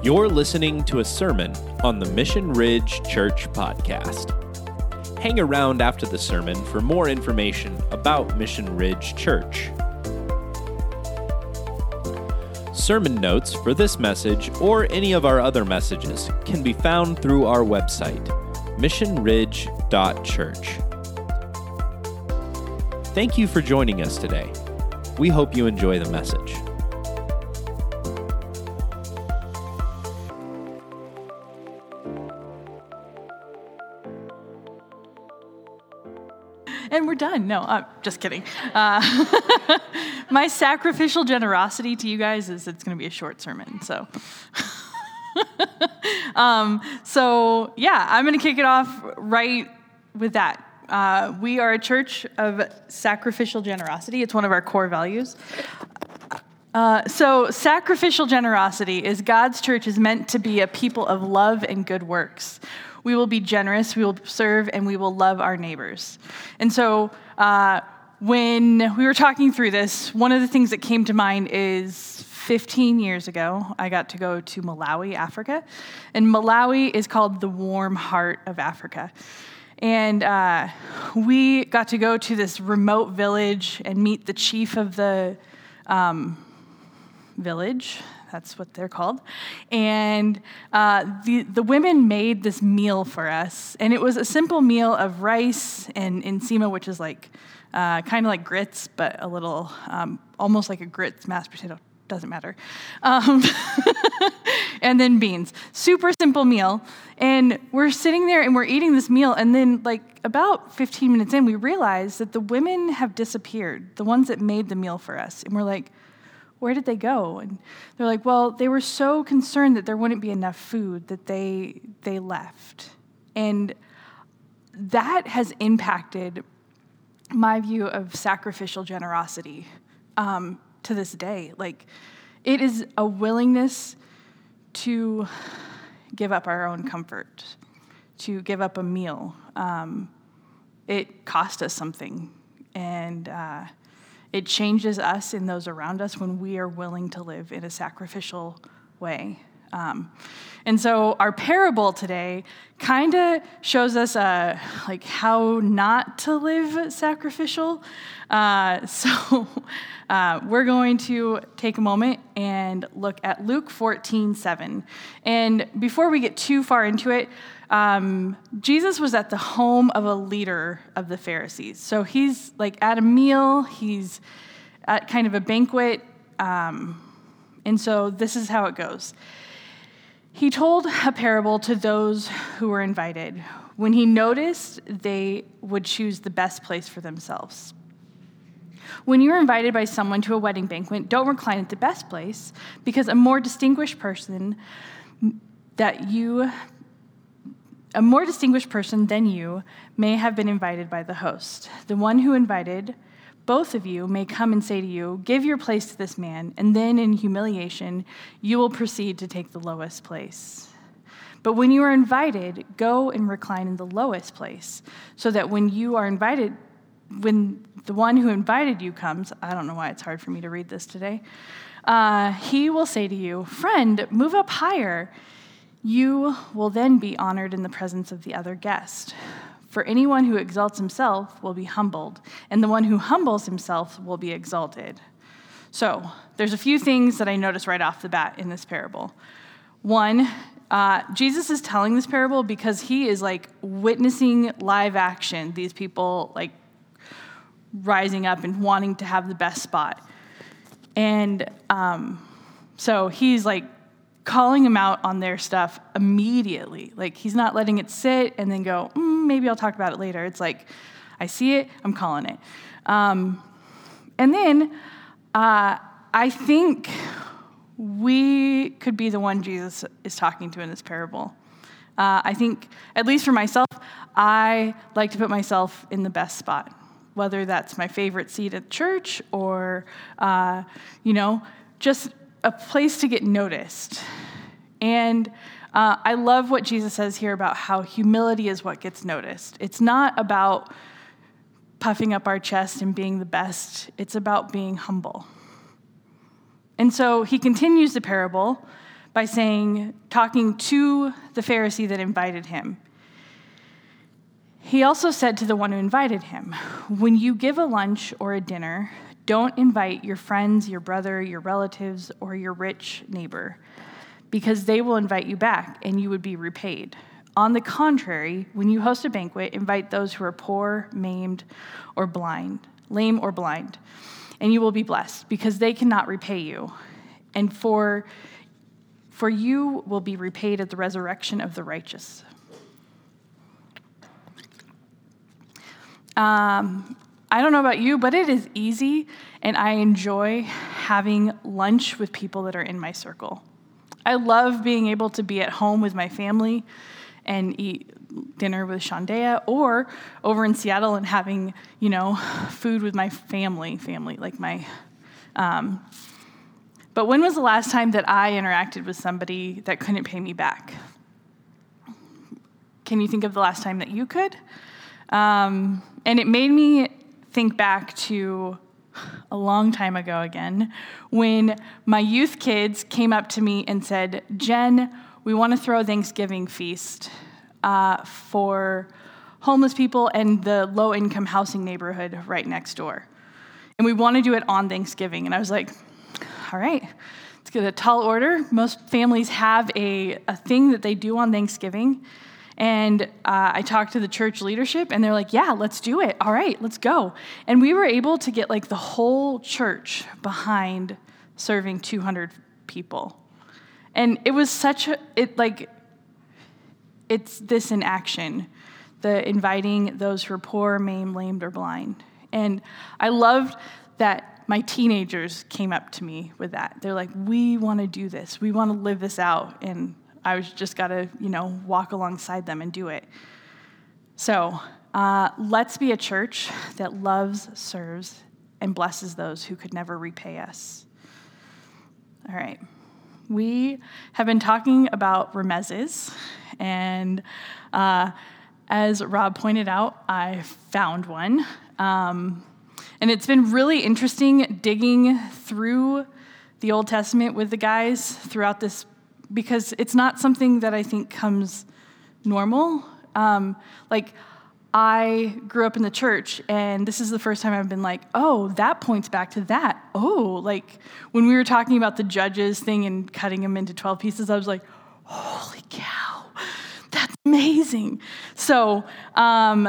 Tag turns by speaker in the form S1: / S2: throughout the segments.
S1: You're listening to a sermon on the Mission Ridge Church podcast. Hang around after the sermon for more information about Mission Ridge Church. Sermon notes for this message or any of our other messages can be found through our website, missionridge.church. Thank you for joining us today. We hope you enjoy the message.
S2: And we're done. No, I'm just kidding. Uh, my sacrificial generosity to you guys is it's going to be a short sermon. So, um, so yeah, I'm going to kick it off right with that. Uh, we are a church of sacrificial generosity. It's one of our core values. Uh, so, sacrificial generosity is God's church is meant to be a people of love and good works. We will be generous, we will serve, and we will love our neighbors. And so, uh, when we were talking through this, one of the things that came to mind is 15 years ago, I got to go to Malawi, Africa. And Malawi is called the warm heart of Africa. And uh, we got to go to this remote village and meet the chief of the um, village. That's what they're called. And uh, the, the women made this meal for us. And it was a simple meal of rice and nsima, which is like uh, kind of like grits, but a little um, almost like a grits mashed potato. Doesn't matter. Um, and then beans. Super simple meal. And we're sitting there and we're eating this meal. And then, like, about 15 minutes in, we realize that the women have disappeared, the ones that made the meal for us. And we're like, where did they go? And they're like, well, they were so concerned that there wouldn't be enough food that they, they left. And that has impacted my view of sacrificial generosity um, to this day. Like, it is a willingness to give up our own comfort, to give up a meal. Um, it cost us something, and uh, it changes us and those around us when we are willing to live in a sacrificial way. Um, and so our parable today kind of shows us uh, like how not to live sacrificial. Uh, so uh, we're going to take a moment and look at Luke 14, 7. And before we get too far into it, um, Jesus was at the home of a leader of the Pharisees. So he's like at a meal, he's at kind of a banquet. Um, and so this is how it goes. He told a parable to those who were invited when he noticed they would choose the best place for themselves. When you're invited by someone to a wedding banquet, don't recline at the best place because a more distinguished person that you a more distinguished person than you may have been invited by the host. The one who invited both of you may come and say to you, Give your place to this man, and then in humiliation, you will proceed to take the lowest place. But when you are invited, go and recline in the lowest place, so that when you are invited, when the one who invited you comes, I don't know why it's hard for me to read this today, uh, he will say to you, Friend, move up higher. You will then be honored in the presence of the other guest. For anyone who exalts himself will be humbled, and the one who humbles himself will be exalted. So, there's a few things that I notice right off the bat in this parable. One, uh, Jesus is telling this parable because he is like witnessing live action, these people like rising up and wanting to have the best spot. And um, so he's like calling him out on their stuff immediately. Like he's not letting it sit and then go, mm, maybe I'll talk about it later. It's like, I see it, I'm calling it. Um, and then uh, I think we could be the one Jesus is talking to in this parable. Uh, I think, at least for myself, I like to put myself in the best spot, whether that's my favorite seat at church or, uh, you know, just a place to get noticed. And uh, I love what Jesus says here about how humility is what gets noticed. It's not about puffing up our chest and being the best, it's about being humble. And so he continues the parable by saying, talking to the Pharisee that invited him. He also said to the one who invited him, When you give a lunch or a dinner, don't invite your friends, your brother, your relatives, or your rich neighbor, because they will invite you back and you would be repaid. On the contrary, when you host a banquet, invite those who are poor, maimed, or blind, lame or blind, and you will be blessed, because they cannot repay you. And for for you will be repaid at the resurrection of the righteous. Um, I don't know about you, but it is easy, and I enjoy having lunch with people that are in my circle. I love being able to be at home with my family and eat dinner with Shandea, or over in Seattle and having, you know, food with my family, family, like my. Um, but when was the last time that I interacted with somebody that couldn't pay me back? Can you think of the last time that you could? Um, and it made me think back to a long time ago again when my youth kids came up to me and said, Jen, we want to throw a Thanksgiving feast uh, for homeless people and the low income housing neighborhood right next door. And we want to do it on Thanksgiving. And I was like, all right, let's get a tall order. Most families have a, a thing that they do on Thanksgiving. And uh, I talked to the church leadership, and they're like, yeah, let's do it. All right, let's go. And we were able to get like the whole church behind serving 200 people. And it was such a, it like, it's this in action the inviting those who are poor, maimed, lamed, or blind. And I loved that my teenagers came up to me with that. They're like, we want to do this, we want to live this out. And I was just got to, you know, walk alongside them and do it. So uh, let's be a church that loves, serves, and blesses those who could never repay us. All right. We have been talking about remezes, and uh, as Rob pointed out, I found one. Um, and it's been really interesting digging through the Old Testament with the guys throughout this because it's not something that I think comes normal. Um, like, I grew up in the church, and this is the first time I've been like, oh, that points back to that. Oh, like when we were talking about the judges thing and cutting them into 12 pieces, I was like, holy cow, amazing. So, um,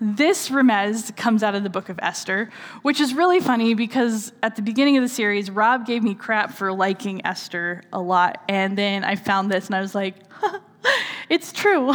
S2: this remez comes out of the book of Esther, which is really funny because at the beginning of the series, Rob gave me crap for liking Esther a lot. And then I found this and I was like, it's true.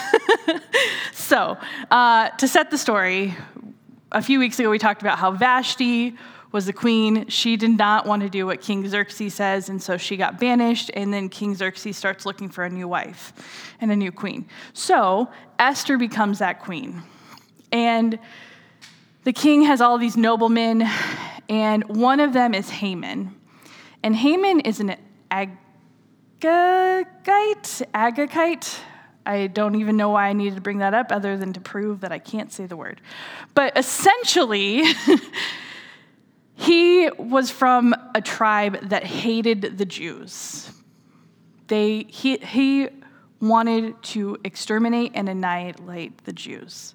S2: so, uh, to set the story, a few weeks ago we talked about how Vashti was the queen. She did not want to do what King Xerxes says, and so she got banished. And then King Xerxes starts looking for a new wife and a new queen. So Esther becomes that queen. And the king has all these noblemen, and one of them is Haman. And Haman is an Agagite, Agagite. I don't even know why I needed to bring that up other than to prove that I can't say the word. But essentially, Was from a tribe that hated the Jews. They, he, he wanted to exterminate and annihilate the Jews.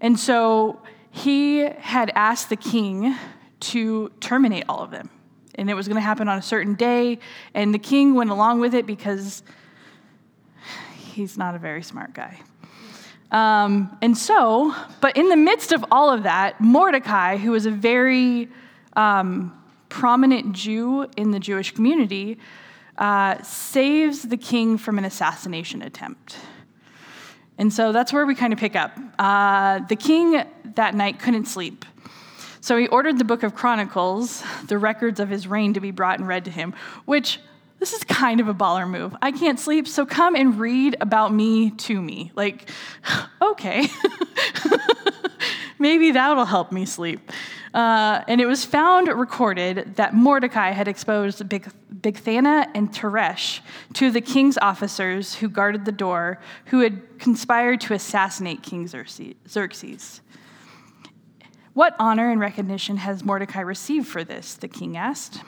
S2: And so he had asked the king to terminate all of them. And it was going to happen on a certain day. And the king went along with it because he's not a very smart guy. Um, and so, but in the midst of all of that, Mordecai, who was a very um, prominent Jew in the Jewish community, uh, saves the king from an assassination attempt. And so that's where we kind of pick up. Uh, the king that night couldn't sleep. So he ordered the book of Chronicles, the records of his reign, to be brought and read to him, which this is kind of a baller move. I can't sleep, so come and read about me to me. Like, okay. Maybe that'll help me sleep. Uh, and it was found recorded that Mordecai had exposed Big, Bigthana and Teresh to the king's officers who guarded the door, who had conspired to assassinate King Xerxes. What honor and recognition has Mordecai received for this? The king asked.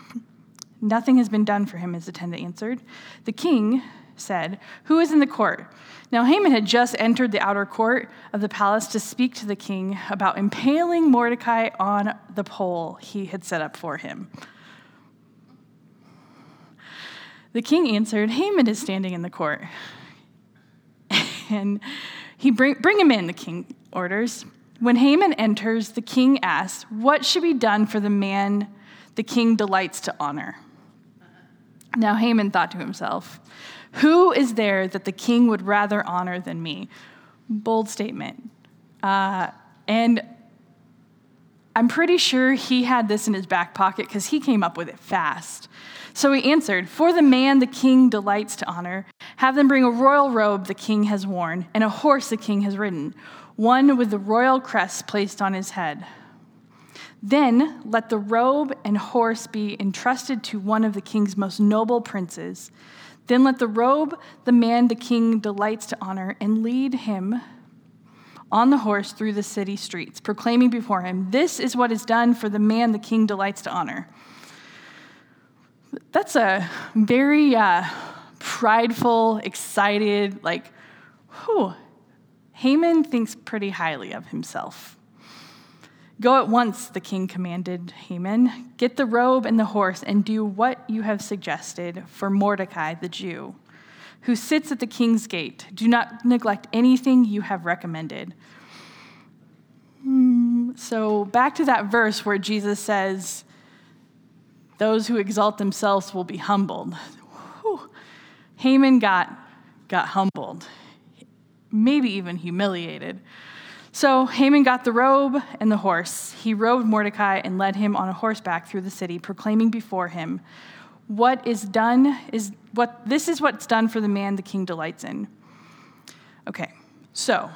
S2: Nothing has been done for him, his attendant answered. The king said, Who is in the court? Now Haman had just entered the outer court of the palace to speak to the king about impaling Mordecai on the pole he had set up for him. The king answered, Haman is standing in the court. and he bring, bring him in, the king orders. When Haman enters, the king asks, What should be done for the man the king delights to honor? Now Haman thought to himself, Who is there that the king would rather honor than me? Bold statement. Uh, and I'm pretty sure he had this in his back pocket because he came up with it fast. So he answered, For the man the king delights to honor, have them bring a royal robe the king has worn, and a horse the king has ridden, one with the royal crest placed on his head. Then let the robe and horse be entrusted to one of the king's most noble princes. Then let the robe the man the king delights to honor and lead him on the horse through the city streets, proclaiming before him, This is what is done for the man the king delights to honor. That's a very uh, prideful, excited, like, whew. Haman thinks pretty highly of himself. Go at once, the king commanded Haman. Get the robe and the horse and do what you have suggested for Mordecai the Jew, who sits at the king's gate. Do not neglect anything you have recommended. Hmm, so, back to that verse where Jesus says, Those who exalt themselves will be humbled. Whew. Haman got, got humbled, maybe even humiliated. So Haman got the robe and the horse. He robed Mordecai and led him on a horseback through the city, proclaiming before him, What is done is what this is what's done for the man the king delights in. Okay, so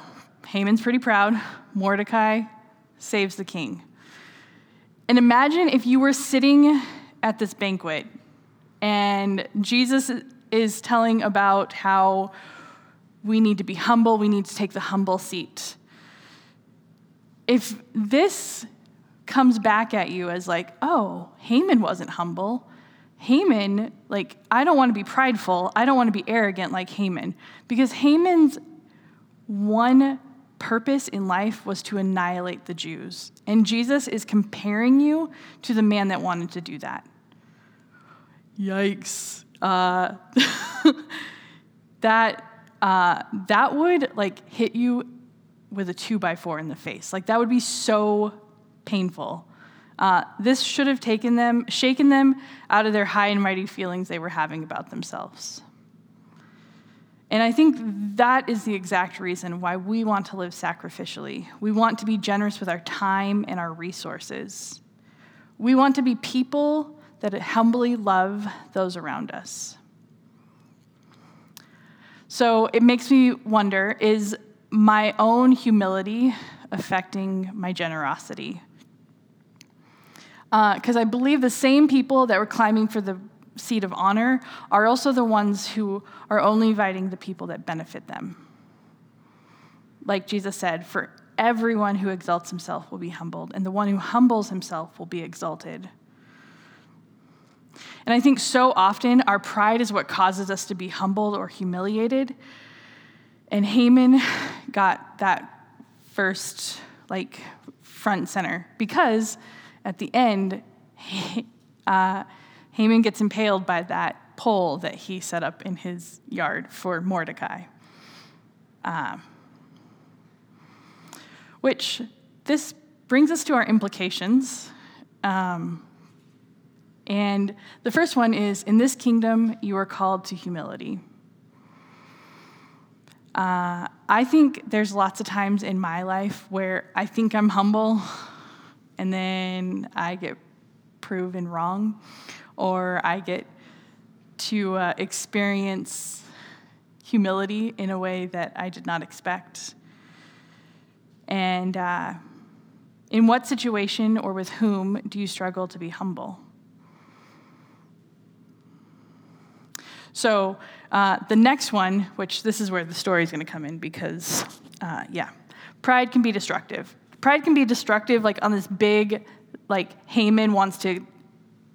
S2: Haman's pretty proud. Mordecai saves the king. And imagine if you were sitting at this banquet and Jesus is telling about how we need to be humble, we need to take the humble seat if this comes back at you as like, oh, Haman wasn't humble. Haman, like, I don't want to be prideful. I don't want to be arrogant like Haman. Because Haman's one purpose in life was to annihilate the Jews. And Jesus is comparing you to the man that wanted to do that. Yikes. Uh, that, uh, that would like hit you with a two by four in the face. Like that would be so painful. Uh, this should have taken them, shaken them out of their high and mighty feelings they were having about themselves. And I think that is the exact reason why we want to live sacrificially. We want to be generous with our time and our resources. We want to be people that humbly love those around us. So it makes me wonder is my own humility affecting my generosity. Because uh, I believe the same people that were climbing for the seat of honor are also the ones who are only inviting the people that benefit them. Like Jesus said, for everyone who exalts himself will be humbled, and the one who humbles himself will be exalted. And I think so often our pride is what causes us to be humbled or humiliated. And Haman got that first, like, front center because at the end, uh, Haman gets impaled by that pole that he set up in his yard for Mordecai. Uh, which this brings us to our implications. Um, and the first one is in this kingdom, you are called to humility. Uh, I think there's lots of times in my life where I think I'm humble and then I get proven wrong, or I get to uh, experience humility in a way that I did not expect. And uh, in what situation or with whom do you struggle to be humble? So, uh, the next one, which this is where the story is going to come in because, uh, yeah, pride can be destructive. Pride can be destructive, like on this big, like Haman wants to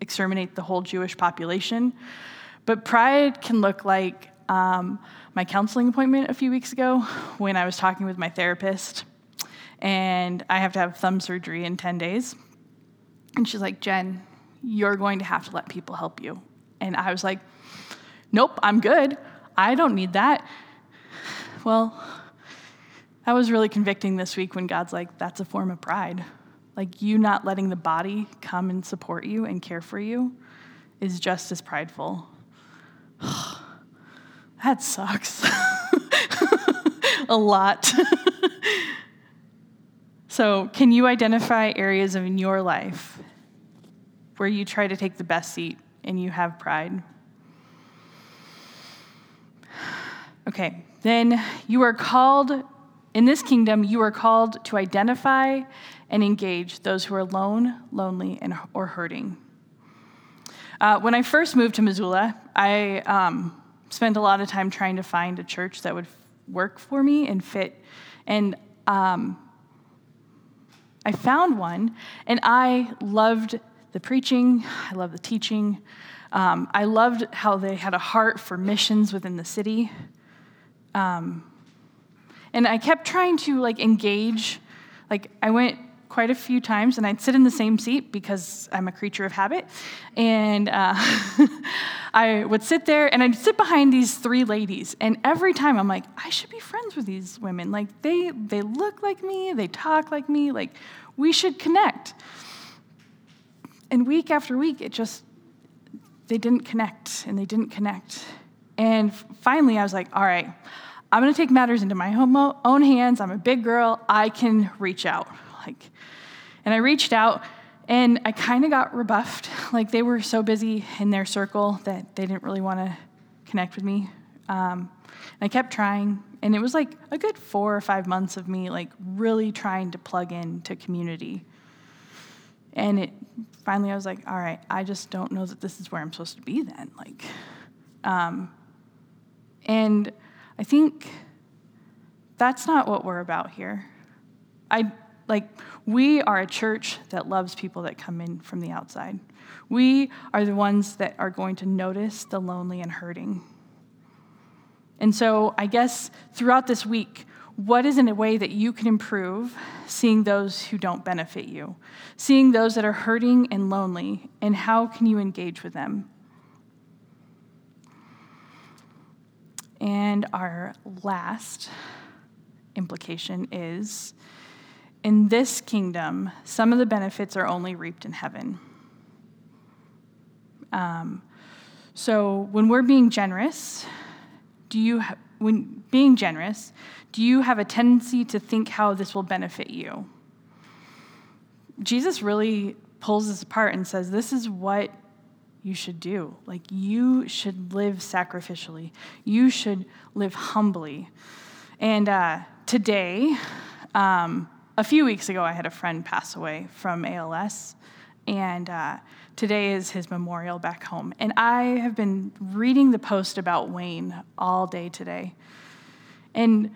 S2: exterminate the whole Jewish population. But pride can look like um, my counseling appointment a few weeks ago when I was talking with my therapist, and I have to have thumb surgery in 10 days. And she's like, Jen, you're going to have to let people help you. And I was like, nope, I'm good. I don't need that. Well, that was really convicting this week when God's like, that's a form of pride. Like, you not letting the body come and support you and care for you is just as prideful. that sucks. a lot. so, can you identify areas in your life where you try to take the best seat and you have pride? Okay, then you are called, in this kingdom, you are called to identify and engage those who are alone, lonely, and, or hurting. Uh, when I first moved to Missoula, I um, spent a lot of time trying to find a church that would work for me and fit. And um, I found one, and I loved the preaching, I loved the teaching. Um, I loved how they had a heart for missions within the city. Um, and I kept trying to like engage. Like I went quite a few times, and I'd sit in the same seat because I'm a creature of habit. And uh, I would sit there, and I'd sit behind these three ladies. And every time I'm like, I should be friends with these women. Like they they look like me, they talk like me. Like we should connect. And week after week, it just they didn't connect, and they didn't connect. And finally, I was like, all right, I'm going to take matters into my own hands. I'm a big girl. I can reach out. Like, and I reached out and I kind of got rebuffed. Like they were so busy in their circle that they didn't really want to connect with me. Um, and I kept trying, and it was like a good four or five months of me like really trying to plug into community. And it finally, I was like, all right, I just don't know that this is where I'm supposed to be then. Like, um, and I think that's not what we're about here. I like we are a church that loves people that come in from the outside. We are the ones that are going to notice the lonely and hurting. And so, I guess throughout this week, what is in a way that you can improve seeing those who don't benefit you, seeing those that are hurting and lonely, and how can you engage with them? And our last implication is in this kingdom, some of the benefits are only reaped in heaven. Um, so when we're being generous, do you ha- when being generous, do you have a tendency to think how this will benefit you? Jesus really pulls this apart and says, This is what you should do. Like, you should live sacrificially, you should live humbly. And uh, today, um, a few weeks ago, I had a friend pass away from ALS, and uh, today is his memorial back home. And I have been reading the post about Wayne all day today. And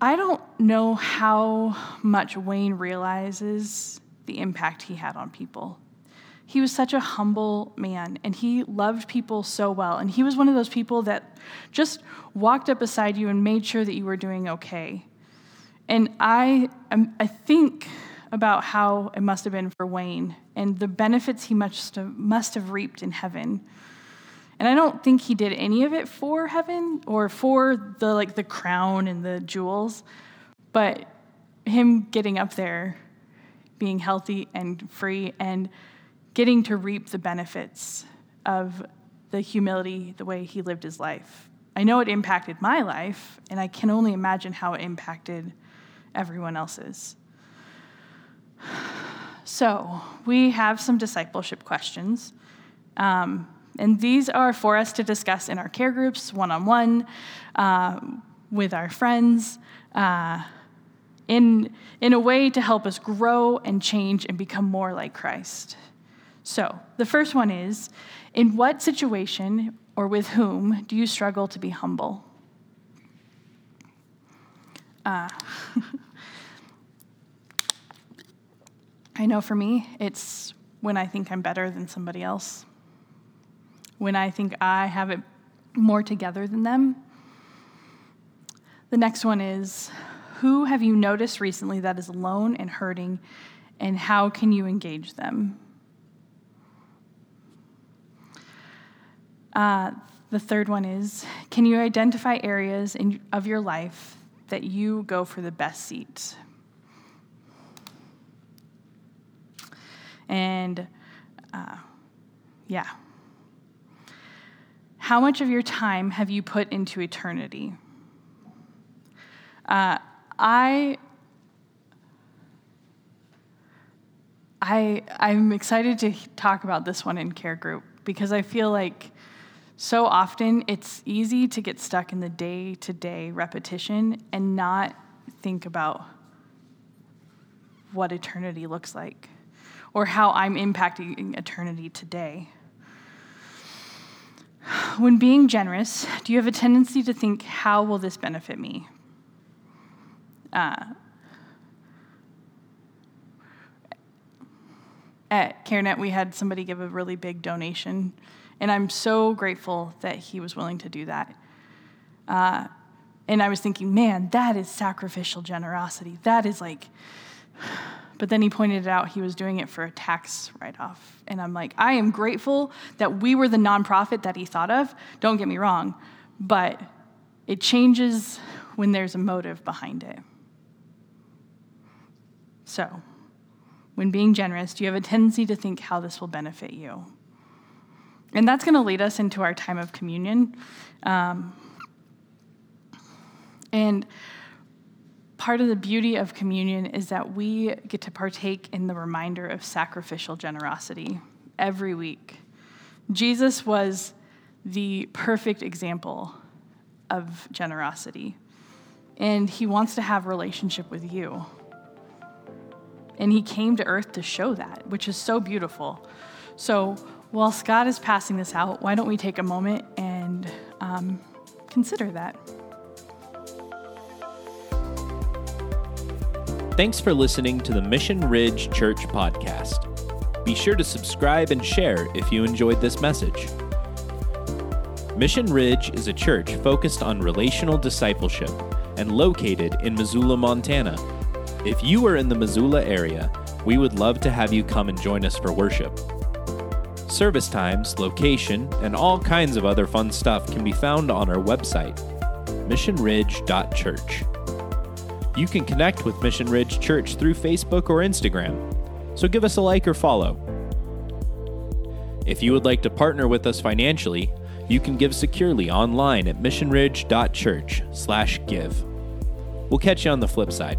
S2: I don't know how much Wayne realizes the impact he had on people. He was such a humble man and he loved people so well. And he was one of those people that just walked up beside you and made sure that you were doing okay. And I, I think about how it must have been for Wayne and the benefits he must have, must have reaped in heaven. And I don't think he did any of it for heaven or for the like the crown and the jewels, but him getting up there, being healthy and free and getting to reap the benefits of the humility, the way he lived his life. I know it impacted my life, and I can only imagine how it impacted everyone else's. So, we have some discipleship questions. Um, and these are for us to discuss in our care groups, one on one, with our friends, uh, in, in a way to help us grow and change and become more like Christ. So, the first one is In what situation or with whom do you struggle to be humble? Uh, I know for me, it's when I think I'm better than somebody else, when I think I have it more together than them. The next one is Who have you noticed recently that is alone and hurting, and how can you engage them? Uh, the third one is Can you identify areas in, of your life that you go for the best seat? And uh, yeah. How much of your time have you put into eternity? Uh, I, I, I'm excited to talk about this one in care group because I feel like so often it's easy to get stuck in the day to day repetition and not think about what eternity looks like or how I'm impacting eternity today. When being generous, do you have a tendency to think, how will this benefit me? Uh, at CareNet, we had somebody give a really big donation, and I'm so grateful that he was willing to do that. Uh, and I was thinking, man, that is sacrificial generosity. That is like, but then he pointed out he was doing it for a tax write off. And I'm like, I am grateful that we were the nonprofit that he thought of. Don't get me wrong, but it changes when there's a motive behind it. So, when being generous, you have a tendency to think how this will benefit you? And that's going to lead us into our time of communion. Um, and part of the beauty of communion is that we get to partake in the reminder of sacrificial generosity every week. Jesus was the perfect example of generosity, and he wants to have relationship with you. And he came to earth to show that, which is so beautiful. So, while Scott is passing this out, why don't we take a moment and um, consider that?
S1: Thanks for listening to the Mission Ridge Church podcast. Be sure to subscribe and share if you enjoyed this message. Mission Ridge is a church focused on relational discipleship and located in Missoula, Montana. If you are in the Missoula area, we would love to have you come and join us for worship. Service times, location, and all kinds of other fun stuff can be found on our website, missionridge.church. You can connect with Mission Ridge Church through Facebook or Instagram, so give us a like or follow. If you would like to partner with us financially, you can give securely online at missionridge.church/give. We'll catch you on the flip side.